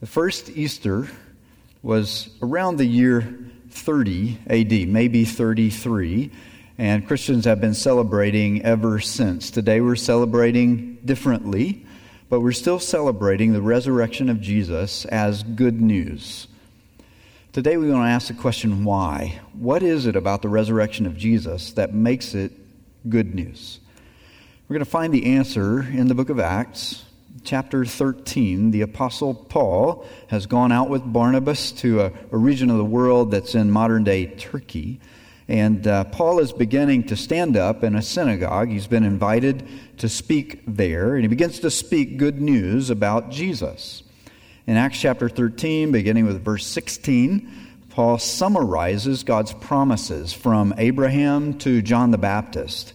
The first Easter was around the year 30 AD, maybe 33, and Christians have been celebrating ever since. Today we're celebrating differently, but we're still celebrating the resurrection of Jesus as good news. Today we want to ask the question why? What is it about the resurrection of Jesus that makes it good news? We're going to find the answer in the book of Acts, chapter 13. The Apostle Paul has gone out with Barnabas to a, a region of the world that's in modern day Turkey. And uh, Paul is beginning to stand up in a synagogue. He's been invited to speak there, and he begins to speak good news about Jesus. In Acts chapter 13, beginning with verse 16, Paul summarizes God's promises from Abraham to John the Baptist.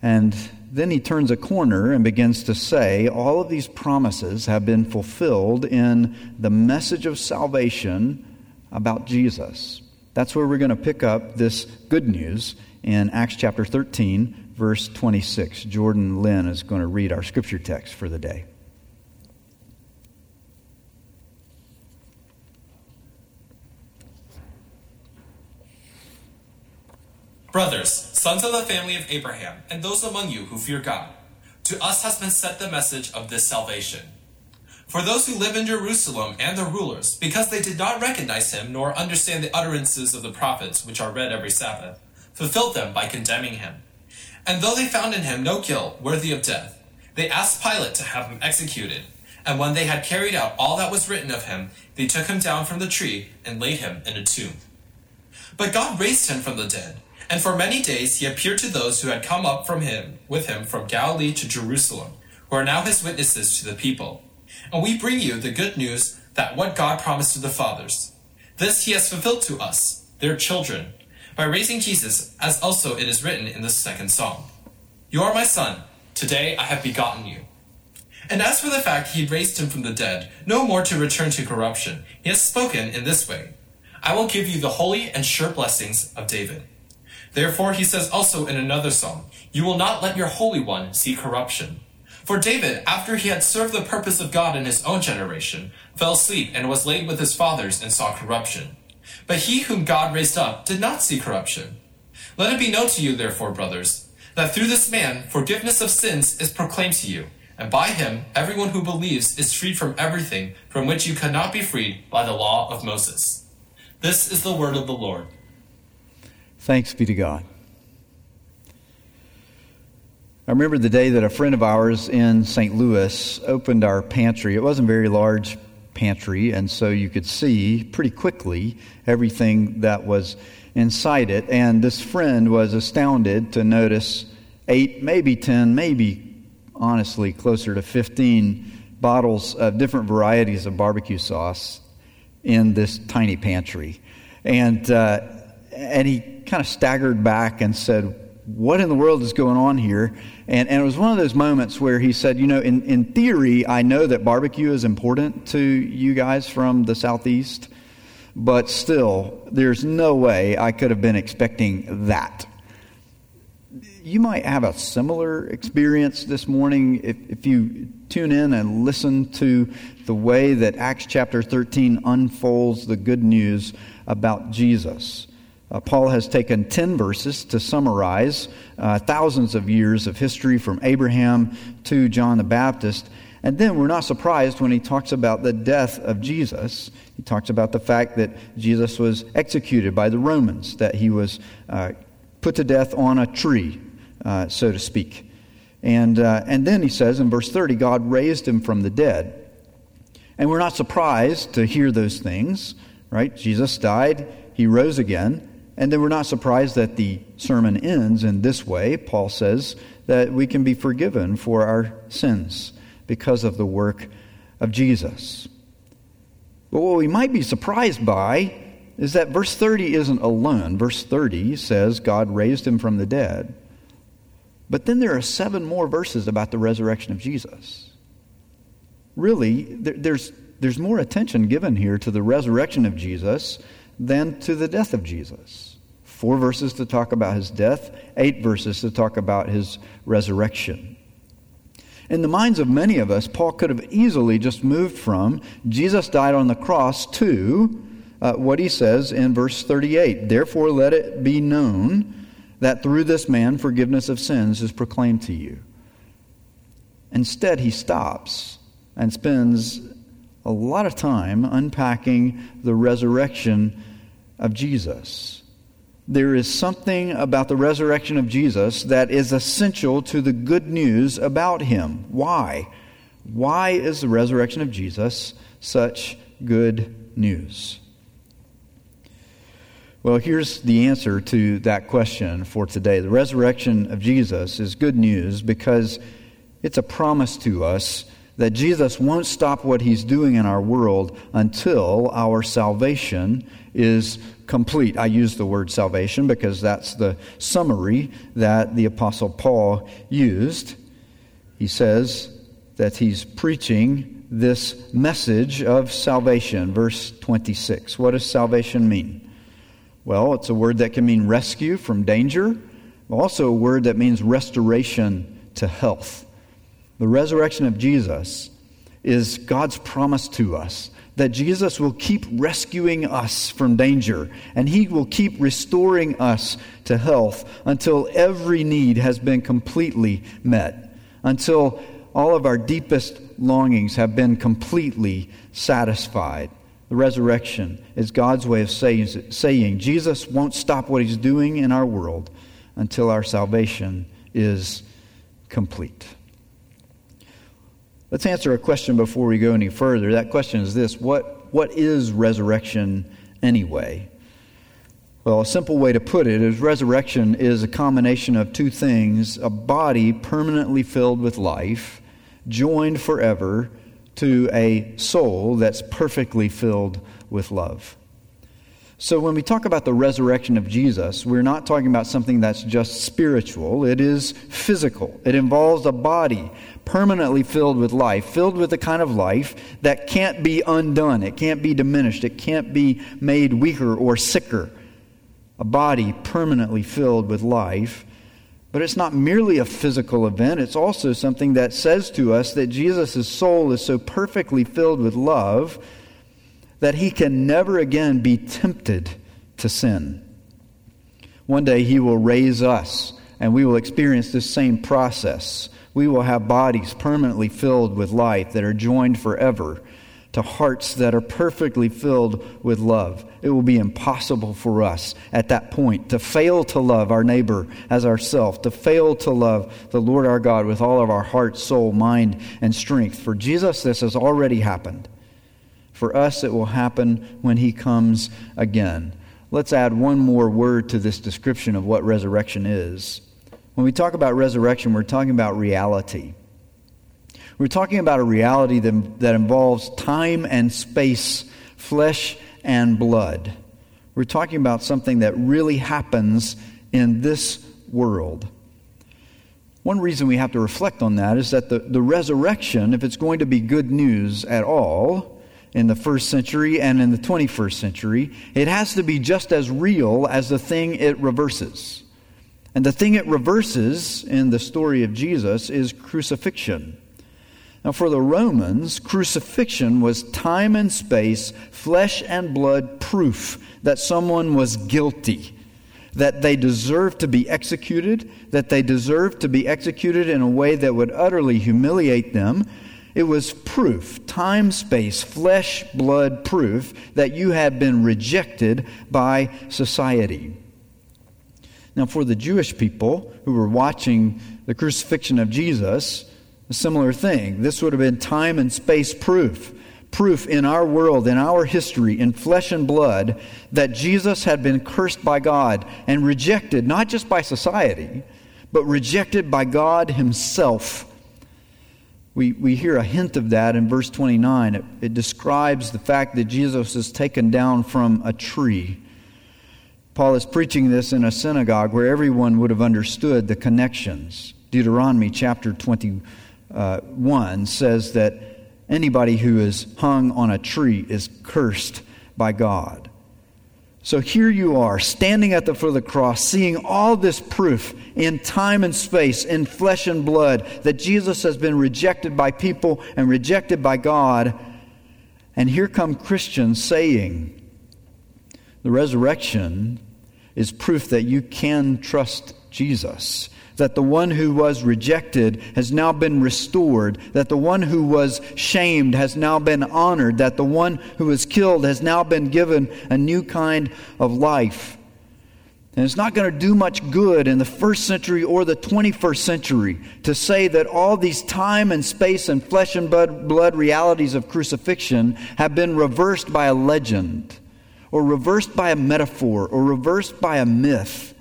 And then he turns a corner and begins to say, All of these promises have been fulfilled in the message of salvation about Jesus. That's where we're going to pick up this good news in Acts chapter 13, verse 26. Jordan Lynn is going to read our scripture text for the day. Brothers, sons of the family of Abraham, and those among you who fear God, to us has been sent the message of this salvation. For those who live in Jerusalem and the rulers, because they did not recognize him nor understand the utterances of the prophets which are read every Sabbath, fulfilled them by condemning him. And though they found in him no guilt worthy of death, they asked Pilate to have him executed. And when they had carried out all that was written of him, they took him down from the tree and laid him in a tomb. But God raised him from the dead and for many days he appeared to those who had come up from him with him from Galilee to Jerusalem, who are now his witnesses to the people. And we bring you the good news that what God promised to the fathers, this he has fulfilled to us, their children, by raising Jesus, as also it is written in the second psalm. You are my son, today I have begotten you. And as for the fact he raised him from the dead, no more to return to corruption, he has spoken in this way I will give you the holy and sure blessings of David. Therefore, he says also in another psalm, You will not let your Holy One see corruption. For David, after he had served the purpose of God in his own generation, fell asleep and was laid with his fathers and saw corruption. But he whom God raised up did not see corruption. Let it be known to you, therefore, brothers, that through this man forgiveness of sins is proclaimed to you, and by him everyone who believes is freed from everything from which you could not be freed by the law of Moses. This is the word of the Lord. Thanks be to God. I remember the day that a friend of ours in St. Louis opened our pantry. It wasn't a very large pantry, and so you could see pretty quickly everything that was inside it. And this friend was astounded to notice eight, maybe 10, maybe honestly closer to 15 bottles of different varieties of barbecue sauce in this tiny pantry. And, uh, and he kind of staggered back and said, What in the world is going on here? And, and it was one of those moments where he said, You know, in, in theory, I know that barbecue is important to you guys from the Southeast, but still, there's no way I could have been expecting that. You might have a similar experience this morning if, if you tune in and listen to the way that Acts chapter 13 unfolds the good news about Jesus. Uh, Paul has taken 10 verses to summarize uh, thousands of years of history from Abraham to John the Baptist. And then we're not surprised when he talks about the death of Jesus. He talks about the fact that Jesus was executed by the Romans, that he was uh, put to death on a tree, uh, so to speak. And, uh, and then he says in verse 30, God raised him from the dead. And we're not surprised to hear those things, right? Jesus died, he rose again. And then we're not surprised that the sermon ends in this way. Paul says that we can be forgiven for our sins because of the work of Jesus. But what we might be surprised by is that verse 30 isn't alone. Verse 30 says God raised him from the dead. But then there are seven more verses about the resurrection of Jesus. Really, there's, there's more attention given here to the resurrection of Jesus than to the death of Jesus. Four verses to talk about his death, eight verses to talk about his resurrection. In the minds of many of us, Paul could have easily just moved from Jesus died on the cross to uh, what he says in verse 38 Therefore, let it be known that through this man forgiveness of sins is proclaimed to you. Instead, he stops and spends a lot of time unpacking the resurrection of Jesus. There is something about the resurrection of Jesus that is essential to the good news about him. Why? Why is the resurrection of Jesus such good news? Well, here's the answer to that question for today. The resurrection of Jesus is good news because it's a promise to us that Jesus won't stop what he's doing in our world until our salvation is complete. I use the word salvation because that's the summary that the Apostle Paul used. He says that he's preaching this message of salvation. Verse 26. What does salvation mean? Well, it's a word that can mean rescue from danger, also a word that means restoration to health. The resurrection of Jesus is God's promise to us that Jesus will keep rescuing us from danger and he will keep restoring us to health until every need has been completely met, until all of our deepest longings have been completely satisfied. The resurrection is God's way of saying, saying Jesus won't stop what he's doing in our world until our salvation is complete. Let's answer a question before we go any further. That question is this What, what is resurrection anyway? Well, a simple way to put it is resurrection is a combination of two things a body permanently filled with life, joined forever to a soul that's perfectly filled with love. So, when we talk about the resurrection of Jesus, we're not talking about something that's just spiritual. It is physical. It involves a body permanently filled with life, filled with the kind of life that can't be undone, it can't be diminished, it can't be made weaker or sicker. A body permanently filled with life. But it's not merely a physical event, it's also something that says to us that Jesus' soul is so perfectly filled with love that he can never again be tempted to sin. One day he will raise us, and we will experience this same process we will have bodies permanently filled with life that are joined forever to hearts that are perfectly filled with love. It will be impossible for us at that point to fail to love our neighbor as ourselves, to fail to love the Lord our God with all of our heart, soul, mind, and strength. For Jesus, this has already happened. For us, it will happen when he comes again. Let's add one more word to this description of what resurrection is. When we talk about resurrection, we're talking about reality. We're talking about a reality that, that involves time and space, flesh and blood. We're talking about something that really happens in this world. One reason we have to reflect on that is that the, the resurrection, if it's going to be good news at all in the first century and in the 21st century, it has to be just as real as the thing it reverses. And the thing it reverses in the story of Jesus is crucifixion. Now, for the Romans, crucifixion was time and space, flesh and blood proof that someone was guilty, that they deserved to be executed, that they deserved to be executed in a way that would utterly humiliate them. It was proof, time, space, flesh, blood proof that you had been rejected by society. Now, for the Jewish people who were watching the crucifixion of Jesus, a similar thing. This would have been time and space proof. Proof in our world, in our history, in flesh and blood, that Jesus had been cursed by God and rejected, not just by society, but rejected by God Himself. We, we hear a hint of that in verse 29. It, it describes the fact that Jesus is taken down from a tree. Paul is preaching this in a synagogue where everyone would have understood the connections. Deuteronomy chapter 21 says that anybody who is hung on a tree is cursed by God. So here you are, standing at the foot of the cross, seeing all this proof in time and space, in flesh and blood, that Jesus has been rejected by people and rejected by God. And here come Christians saying, the resurrection is proof that you can trust Jesus that the one who was rejected has now been restored, that the one who was shamed has now been honored, that the one who was killed has now been given a new kind of life. And it's not going to do much good in the first century or the 21st century to say that all these time and space and flesh and blood, blood realities of crucifixion have been reversed by a legend, or reversed by a metaphor, or reversed by a myth.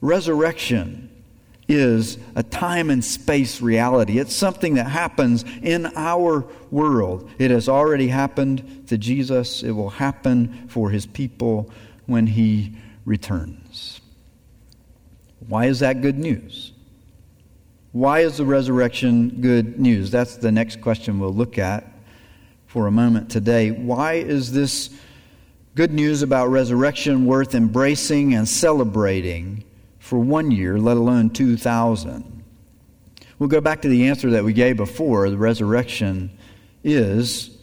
Resurrection is a time and space reality. It's something that happens in our world. It has already happened to Jesus, it will happen for his people when he returns. Why is that good news? Why is the resurrection good news? That's the next question we'll look at for a moment today. Why is this good news about resurrection worth embracing and celebrating? for one year, let alone 2,000. We'll go back to the answer that we gave before. The resurrection is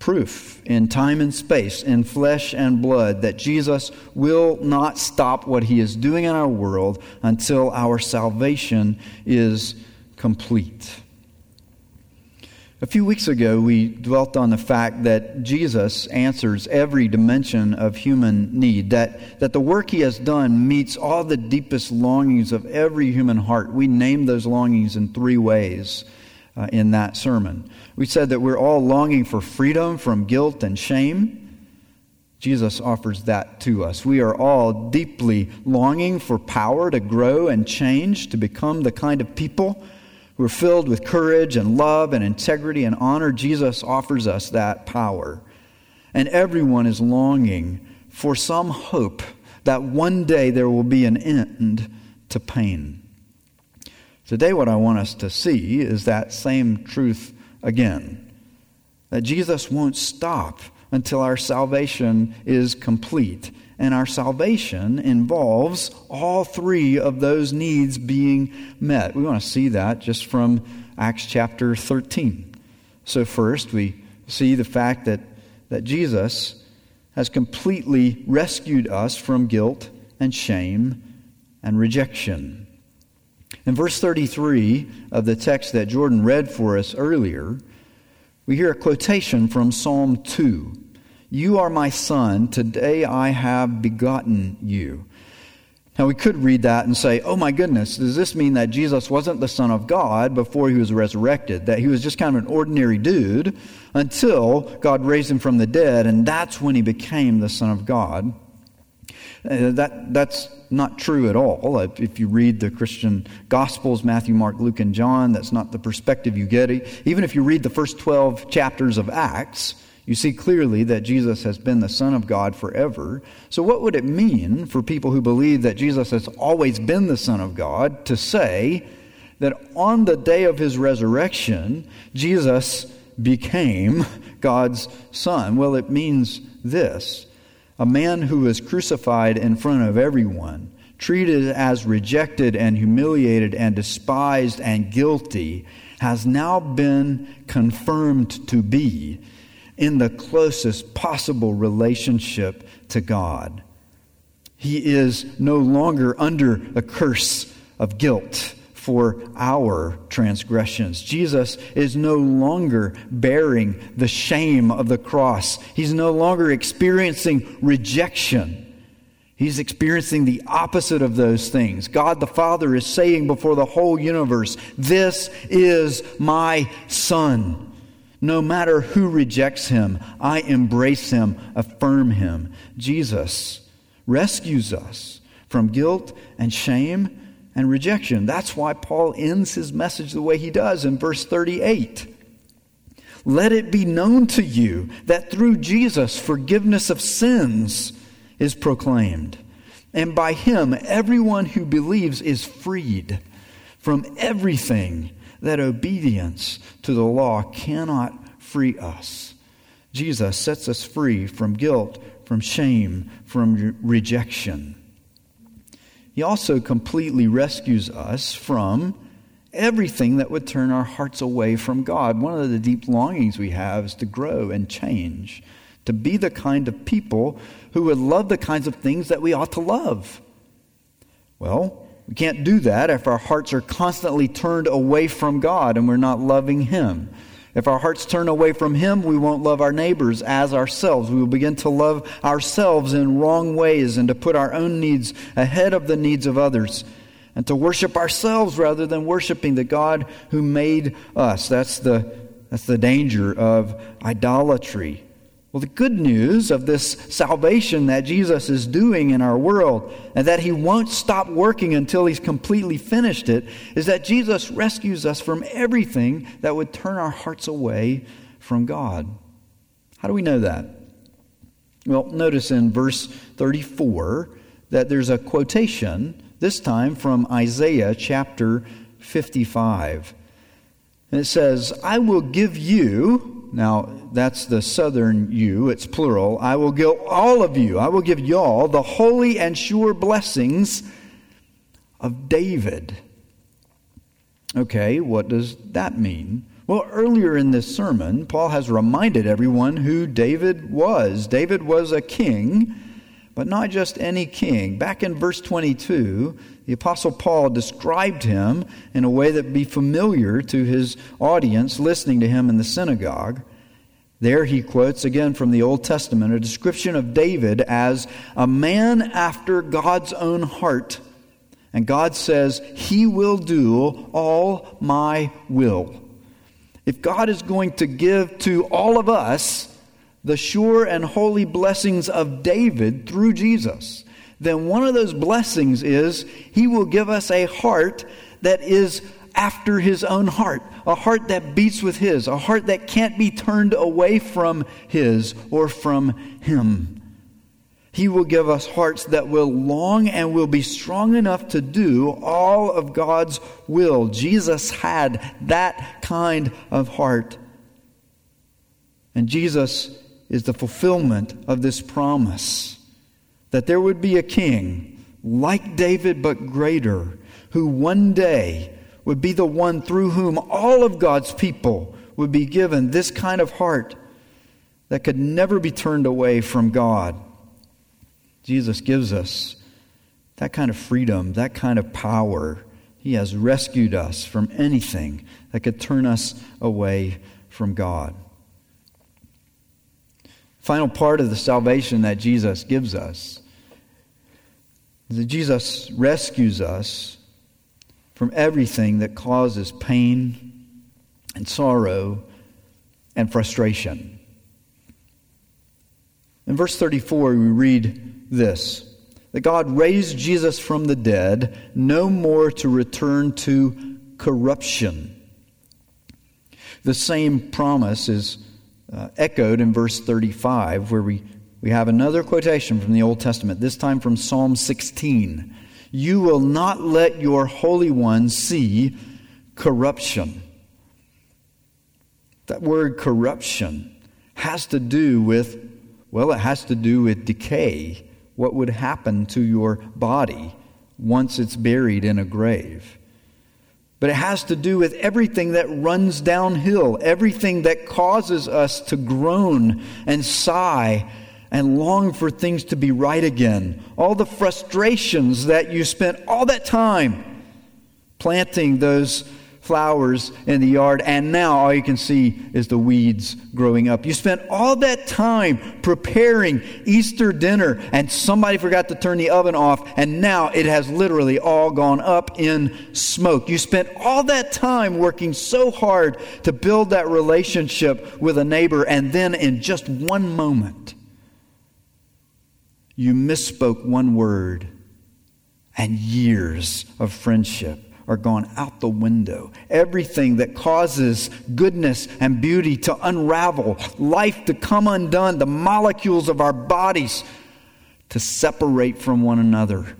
proof in time and space, in flesh and blood, that Jesus will not stop what he is doing in our world until our salvation is complete. A few weeks ago, we dwelt on the fact that Jesus answers every dimension of human need, that, that the work he has done meets all the deepest longings of every human heart. We named those longings in three ways uh, in that sermon. We said that we're all longing for freedom from guilt and shame. Jesus offers that to us. We are all deeply longing for power to grow and change, to become the kind of people who are filled with courage and love and integrity and honor, Jesus offers us that power. And everyone is longing for some hope that one day there will be an end to pain. Today, what I want us to see is that same truth again that Jesus won't stop until our salvation is complete. And our salvation involves all three of those needs being met. We want to see that just from Acts chapter 13. So, first, we see the fact that, that Jesus has completely rescued us from guilt and shame and rejection. In verse 33 of the text that Jordan read for us earlier, we hear a quotation from Psalm 2. You are my son, today I have begotten you. Now, we could read that and say, oh my goodness, does this mean that Jesus wasn't the Son of God before he was resurrected? That he was just kind of an ordinary dude until God raised him from the dead, and that's when he became the Son of God? Uh, that, that's not true at all. If you read the Christian Gospels, Matthew, Mark, Luke, and John, that's not the perspective you get. Even if you read the first 12 chapters of Acts, you see clearly that Jesus has been the Son of God forever. So, what would it mean for people who believe that Jesus has always been the Son of God to say that on the day of his resurrection, Jesus became God's Son? Well, it means this a man who was crucified in front of everyone, treated as rejected and humiliated and despised and guilty, has now been confirmed to be in the closest possible relationship to God. He is no longer under a curse of guilt for our transgressions. Jesus is no longer bearing the shame of the cross. He's no longer experiencing rejection. He's experiencing the opposite of those things. God the Father is saying before the whole universe, This is my Son. No matter who rejects him, I embrace him, affirm him. Jesus rescues us from guilt and shame and rejection. That's why Paul ends his message the way he does in verse 38. Let it be known to you that through Jesus forgiveness of sins is proclaimed. And by him, everyone who believes is freed from everything that obedience to the law cannot free us. Jesus sets us free from guilt, from shame, from rejection. He also completely rescues us from everything that would turn our hearts away from God. One of the deep longings we have is to grow and change, to be the kind of people who would love the kinds of things that we ought to love. Well, we can't do that if our hearts are constantly turned away from God and we're not loving Him. If our hearts turn away from Him, we won't love our neighbors as ourselves. We will begin to love ourselves in wrong ways and to put our own needs ahead of the needs of others and to worship ourselves rather than worshiping the God who made us. That's the, that's the danger of idolatry. Well, the good news of this salvation that Jesus is doing in our world and that he won't stop working until he's completely finished it is that Jesus rescues us from everything that would turn our hearts away from God. How do we know that? Well, notice in verse 34 that there's a quotation, this time from Isaiah chapter 55. And it says, I will give you, now, that's the southern you, it's plural. I will give all of you, I will give y'all the holy and sure blessings of David. Okay, what does that mean? Well, earlier in this sermon, Paul has reminded everyone who David was. David was a king, but not just any king. Back in verse 22, the Apostle Paul described him in a way that would be familiar to his audience listening to him in the synagogue. There he quotes again from the Old Testament a description of David as a man after God's own heart. And God says, He will do all my will. If God is going to give to all of us the sure and holy blessings of David through Jesus, then one of those blessings is He will give us a heart that is after His own heart, a heart that beats with His, a heart that can't be turned away from His or from Him. He will give us hearts that will long and will be strong enough to do all of God's will. Jesus had that kind of heart. And Jesus is the fulfillment of this promise that there would be a king like David, but greater, who one day would be the one through whom all of God's people would be given this kind of heart that could never be turned away from God. Jesus gives us that kind of freedom, that kind of power. He has rescued us from anything that could turn us away from God. Final part of the salvation that Jesus gives us is that Jesus rescues us from everything that causes pain and sorrow and frustration. In verse 34, we read this that God raised Jesus from the dead, no more to return to corruption. The same promise is uh, echoed in verse 35, where we we have another quotation from the Old Testament, this time from Psalm 16. You will not let your Holy One see corruption. That word corruption has to do with, well, it has to do with decay. What would happen to your body once it's buried in a grave? But it has to do with everything that runs downhill, everything that causes us to groan and sigh and long for things to be right again. All the frustrations that you spent all that time planting those flowers in the yard, and now all you can see is the weeds growing up. You spent all that time preparing Easter dinner, and somebody forgot to turn the oven off, and now it has literally all gone up in smoke. You spent all that time working so hard to build that relationship with a neighbor, and then in just one moment, you misspoke one word, and years of friendship are gone out the window. Everything that causes goodness and beauty to unravel, life to come undone, the molecules of our bodies to separate from one another.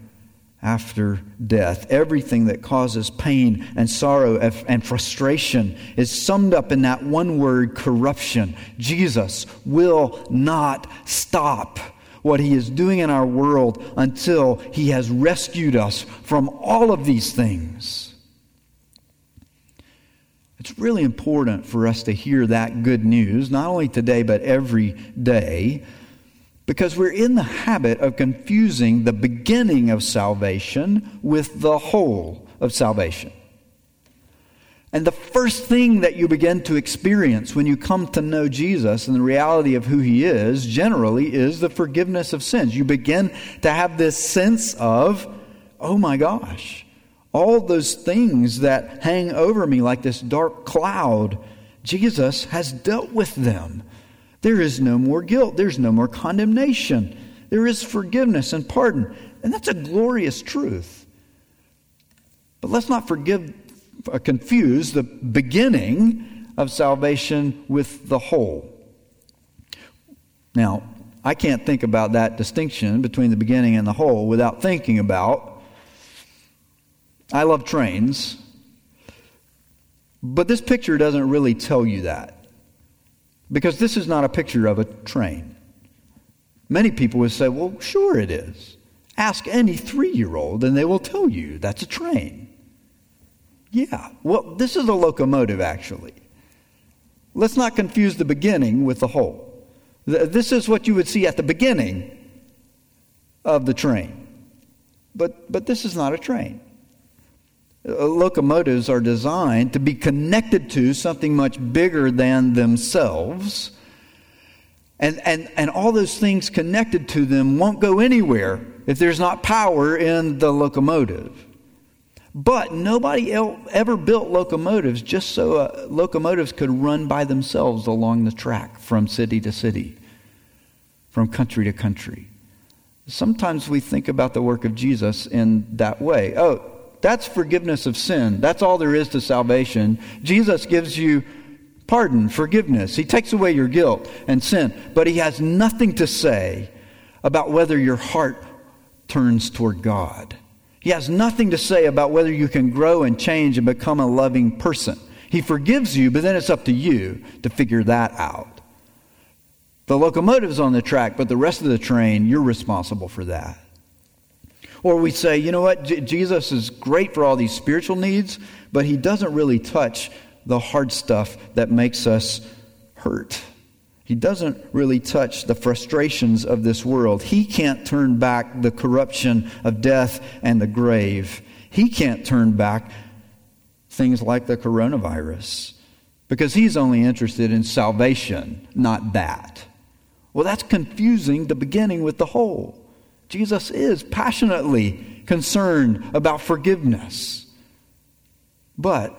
after death. Everything that causes pain and sorrow and frustration is summed up in that one word corruption. Jesus will not stop what he is doing in our world until he has rescued us from all of these things. It's really important for us to hear that good news, not only today, but every day because we're in the habit of confusing the beginning of salvation with the whole of salvation. And the first thing that you begin to experience when you come to know Jesus and the reality of who he is generally is the forgiveness of sins. You begin to have this sense of, oh my gosh, all those things that hang over me like this dark cloud, Jesus has dealt with them. There is no more guilt. There's no more condemnation. There is forgiveness and pardon. And that's a glorious truth. But let's not forgive, Uh, confuse the beginning of salvation with the whole. Now, I can't think about that distinction between the beginning and the whole without thinking about. I love trains, but this picture doesn't really tell you that. Because this is not a picture of a train. Many people would say, well, sure it is. Ask any three year old and they will tell you that's a train. Yeah, well, this is a locomotive actually. Let's not confuse the beginning with the whole. This is what you would see at the beginning of the train. But, but this is not a train. Uh, locomotives are designed to be connected to something much bigger than themselves. And, and, and all those things connected to them won't go anywhere if there's not power in the locomotive. But nobody ever built locomotives just so uh, locomotives could run by themselves along the track from city to city, from country to country. Sometimes we think about the work of Jesus in that way. Oh, that's forgiveness of sin. That's all there is to salvation. Jesus gives you pardon, forgiveness. He takes away your guilt and sin, but he has nothing to say about whether your heart turns toward God. He has nothing to say about whether you can grow and change and become a loving person. He forgives you, but then it's up to you to figure that out. The locomotive's on the track, but the rest of the train, you're responsible for that. Or we say, you know what, J- Jesus is great for all these spiritual needs, but he doesn't really touch the hard stuff that makes us hurt. He doesn't really touch the frustrations of this world. He can't turn back the corruption of death and the grave. He can't turn back things like the coronavirus because he's only interested in salvation, not that. Well, that's confusing the beginning with the whole. Jesus is passionately concerned about forgiveness. But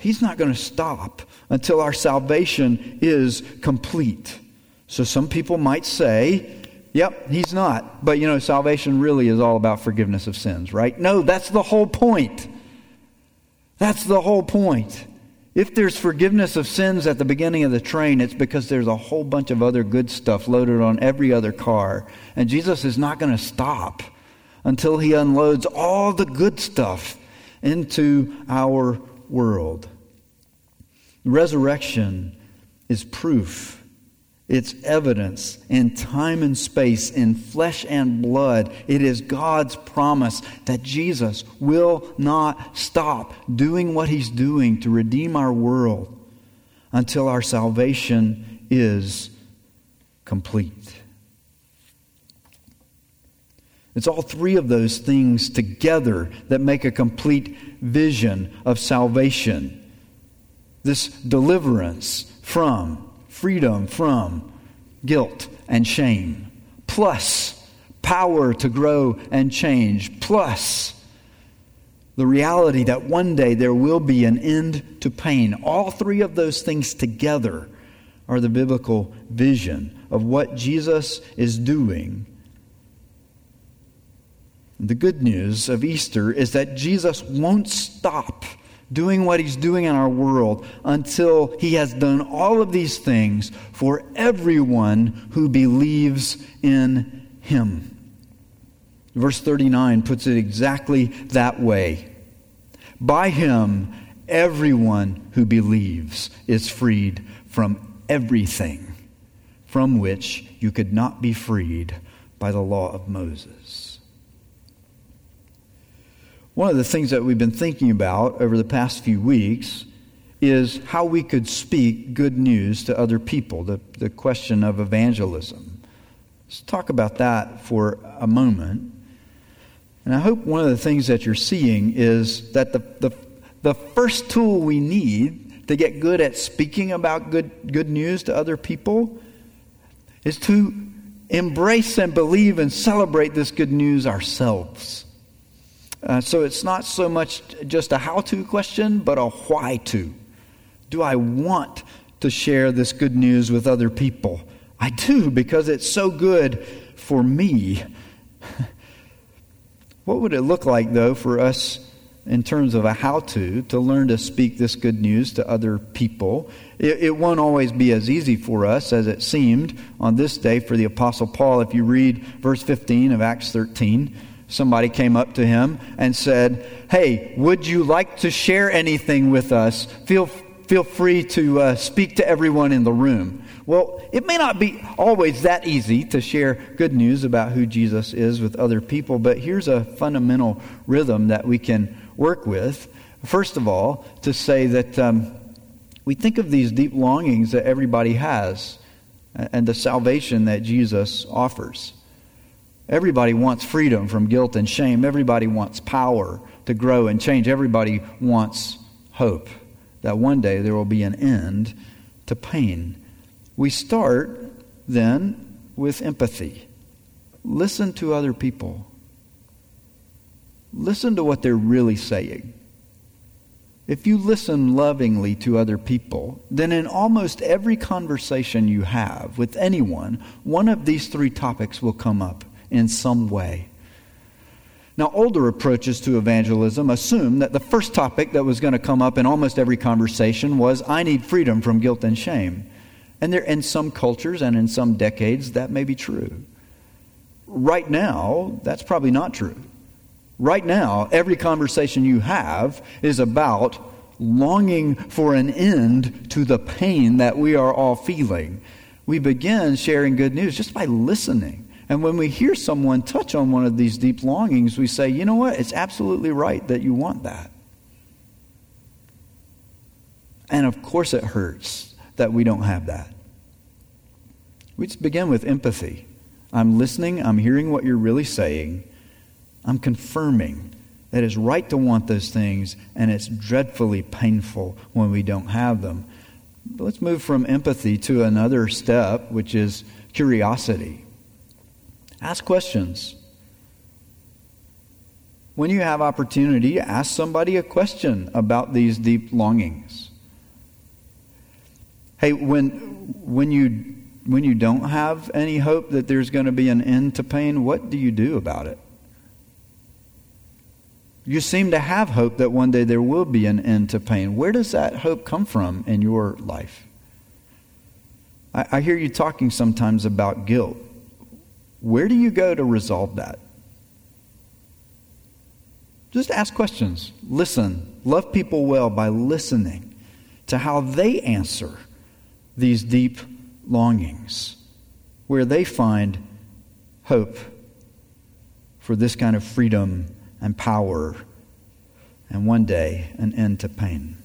he's not going to stop until our salvation is complete. So some people might say, Yep, he's not. But you know, salvation really is all about forgiveness of sins, right? No, that's the whole point. That's the whole point. If there's forgiveness of sins at the beginning of the train, it's because there's a whole bunch of other good stuff loaded on every other car. And Jesus is not going to stop until he unloads all the good stuff into our world. resurrection is proof it's evidence in time and space, in flesh and blood. It is God's promise that Jesus will not stop doing what he's doing to redeem our world until our salvation is complete. It's all three of those things together that make a complete vision of salvation. This deliverance from freedom from guilt and shame, plus power to grow and change, plus the reality that one day there will be an end to pain. All three of those things together are the biblical vision of what Jesus is doing. The good news of Easter is that Jesus won't stop doing what he's doing in our world until he has done all of these things for everyone who believes in him. Verse 39 puts it exactly that way. By him, everyone who believes is freed from everything from which you could not be freed by the law of Moses. One of the things that we've been thinking about over the past few weeks is how we could speak good news to other people, the, the question of evangelism. Let's talk about that for a moment. And I hope one of the things that you're seeing is that the, the, the first tool we need to get good at speaking about good, good news to other people is to embrace and believe and celebrate this good news ourselves. Uh, so it's not so much just a how to question, but a why to. Do I want to share this good news with other people? I do because it's so good for me. what would it look like, though, for us in terms of a how to to learn to speak this good news to other people? It, it won't always be as easy for us as it seemed on this day for the Apostle Paul. If you read verse 15 of Acts 13, somebody came up to him and said, Hey, would you like to share anything with us? Feel feel free to uh, speak to everyone in the room. Well, it may not be always that easy to share good news about who Jesus is with other people, but here's a fundamental rhythm that we can work with. First of all, to say that um, we think of these deep longings that everybody has and the salvation that Jesus offers. Everybody wants freedom from guilt and shame. Everybody wants power to grow and change. Everybody wants hope that one day there will be an end to pain. We start then with empathy. Listen to other people. Listen to what they're really saying. If you listen lovingly to other people, then in almost every conversation you have with anyone, one of these three topics will come up in some way. Now, older approaches to evangelism assume that the first topic that was going to come up in almost every conversation was I need freedom from guilt and shame. And there, in some cultures and in some decades, that may be true. Right now, that's probably not true. Right now, every conversation you have is about longing for an end to the pain that we are all feeling. We begin sharing good news just by listening and when we hear someone touch on one of these deep longings, we say, you know what? It's absolutely right that you want that. And of course, it hurts that we don't have that. We just begin with empathy. I'm listening, I'm hearing what you're really saying, I'm confirming that it's right to want those things, and it's dreadfully painful when we don't have them. But let's move from empathy to another step, which is curiosity. Ask questions. When you have opportunity, ask somebody a question about these deep longings. Hey, when, when, you, when you don't have any hope that there's going to be an end to pain, what do you do about it? You seem to have hope that one day there will be an end to pain. Where does that hope come from in your life? I, I hear you talking sometimes about guilt. Where do you go to resolve that? Just ask questions. Listen. Love people well by listening to how they answer these deep longings, where they find hope for this kind of freedom and power, and one day an end to pain.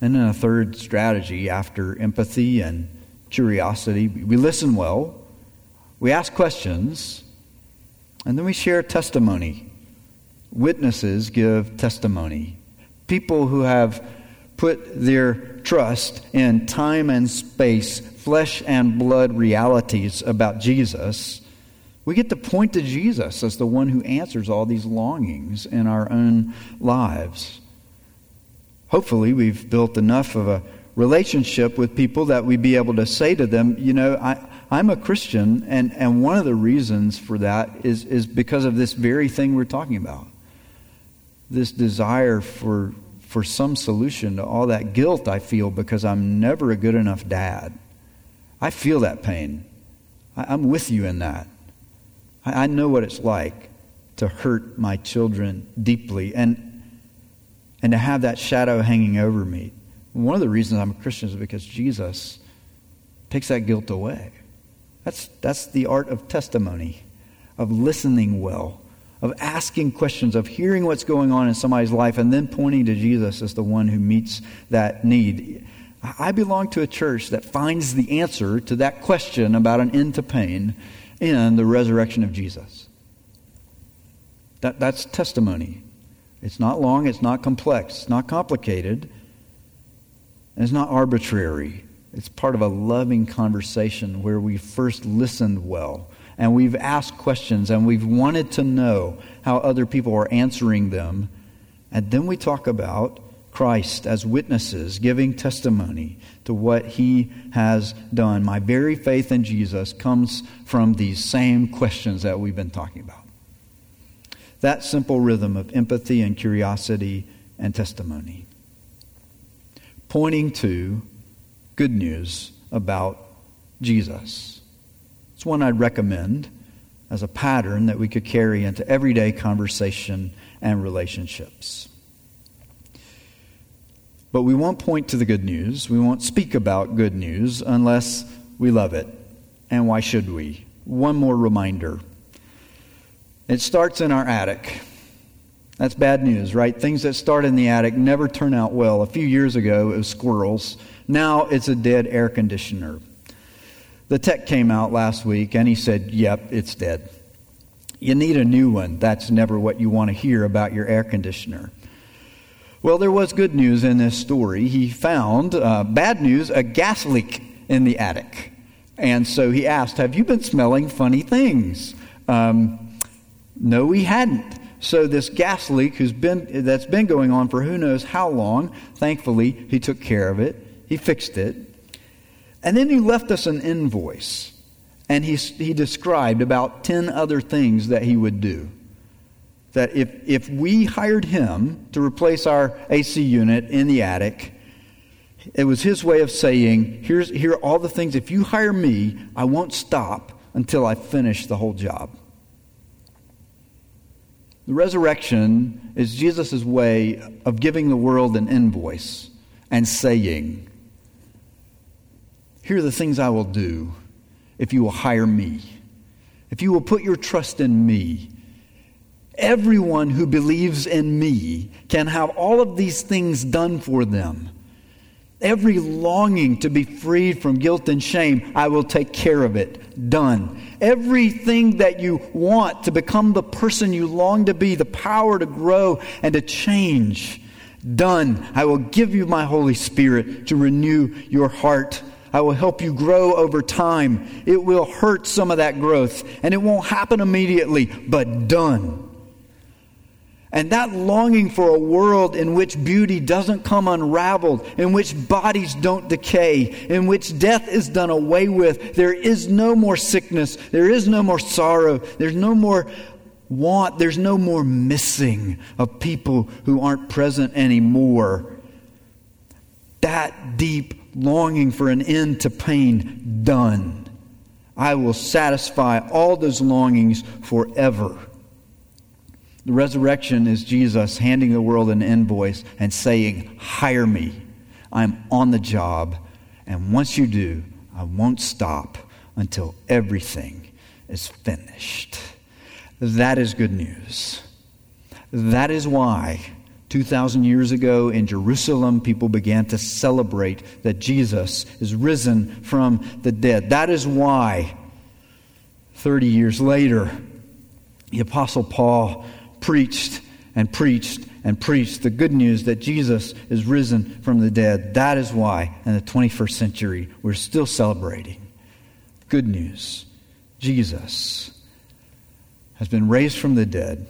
And then a third strategy after empathy and curiosity we listen well we ask questions, and then we share testimony. Witnesses give testimony. People who have put their trust in time and space, flesh and blood realities about Jesus, we get to point to Jesus as the one who answers all these longings in our own lives. Hopefully, we've built enough of a relationship with people that we be able to say to them, you know, I, I'm a Christian, and, and one of the reasons for that is, is because of this very thing we're talking about this desire for, for some solution to all that guilt I feel because I'm never a good enough dad. I feel that pain. I, I'm with you in that. I, I know what it's like to hurt my children deeply and, and to have that shadow hanging over me. One of the reasons I'm a Christian is because Jesus takes that guilt away. That's, that's the art of testimony, of listening well, of asking questions, of hearing what's going on in somebody's life, and then pointing to Jesus as the one who meets that need. I belong to a church that finds the answer to that question about an end to pain in the resurrection of Jesus. That, that's testimony. It's not long, it's not complex, it's not complicated, and it's not arbitrary. It's part of a loving conversation where we first listened well and we've asked questions and we've wanted to know how other people are answering them. And then we talk about Christ as witnesses, giving testimony to what he has done. My very faith in Jesus comes from these same questions that we've been talking about. That simple rhythm of empathy and curiosity and testimony, pointing to good news about Jesus. It's one I'd recommend as a pattern that we could carry into everyday conversation and relationships. But we won't point to the good news. We won't speak about good news unless we love it. And why should we? One more reminder it starts in our attic. That's bad news, right? Things that start in the attic never turn out well. A few years ago, it was squirrels. Now it's a dead air conditioner. The tech came out last week and he said, Yep, it's dead. You need a new one. That's never what you want to hear about your air conditioner. Well, there was good news in this story. He found, uh, bad news, a gas leak in the attic. And so he asked, Have you been smelling funny things? Um, no, he hadn't. So this gas leak who's been, that's been going on for who knows how long, thankfully, he took care of it. He fixed it. And then he left us an invoice. And he, he described about 10 other things that he would do that if, if we hired him to replace our AC unit in the attic, it was his way of saying, Here's, here are all the things. If you hire me, I won't stop until I finish the whole job. The resurrection is Jesus' way of giving the world an invoice and saying, Here are the things I will do if you will hire me, if you will put your trust in me Everyone who believes in me can have all of these things done for them. Every longing to be freed from guilt and shame, I will take care of it. Done. Everything that you want to become the person you long to be, the power to grow and to change, done. I will give you my Holy Spirit to renew your heart. I will help you grow over time. It will hurt some of that growth, and it won't happen immediately, but done. And that longing for a world in which beauty doesn't come unraveled, in which bodies don't decay, in which death is done away with, there is no more sickness, there is no more sorrow, there's no more want, there's no more missing of people who aren't present anymore. That deep longing for an end to pain done. I will satisfy all those longings forever. The resurrection is Jesus handing the world an invoice and saying, Hire me. I'm on the job. And once you do, I won't stop until everything is finished. That is good news. That is why 2,000 years ago in Jerusalem, people began to celebrate that Jesus is risen from the dead. That is why 30 years later, the Apostle Paul preached and preached and preached the good news that Jesus is risen from the dead. That is why in the 21st century we're still celebrating good news. Jesus has been raised from the dead,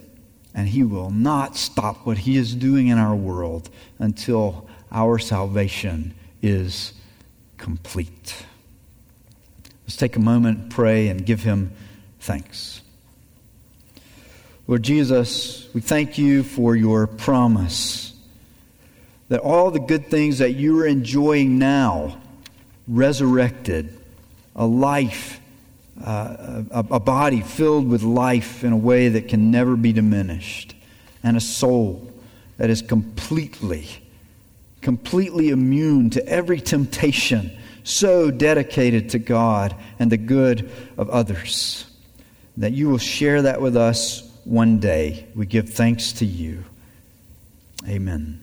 and he will not stop what he is doing in our world until our salvation is complete. Let's take a moment, pray, and give him thanks. Lord Jesus, we thank you for your promise that all the good things that you are enjoying now, resurrected, a life uh, a, a body filled with life in a way that can never be diminished, and a soul that is completely, completely immune to every temptation, so dedicated to God and the good of others. That you will share that with us one day. We give thanks to you. Amen.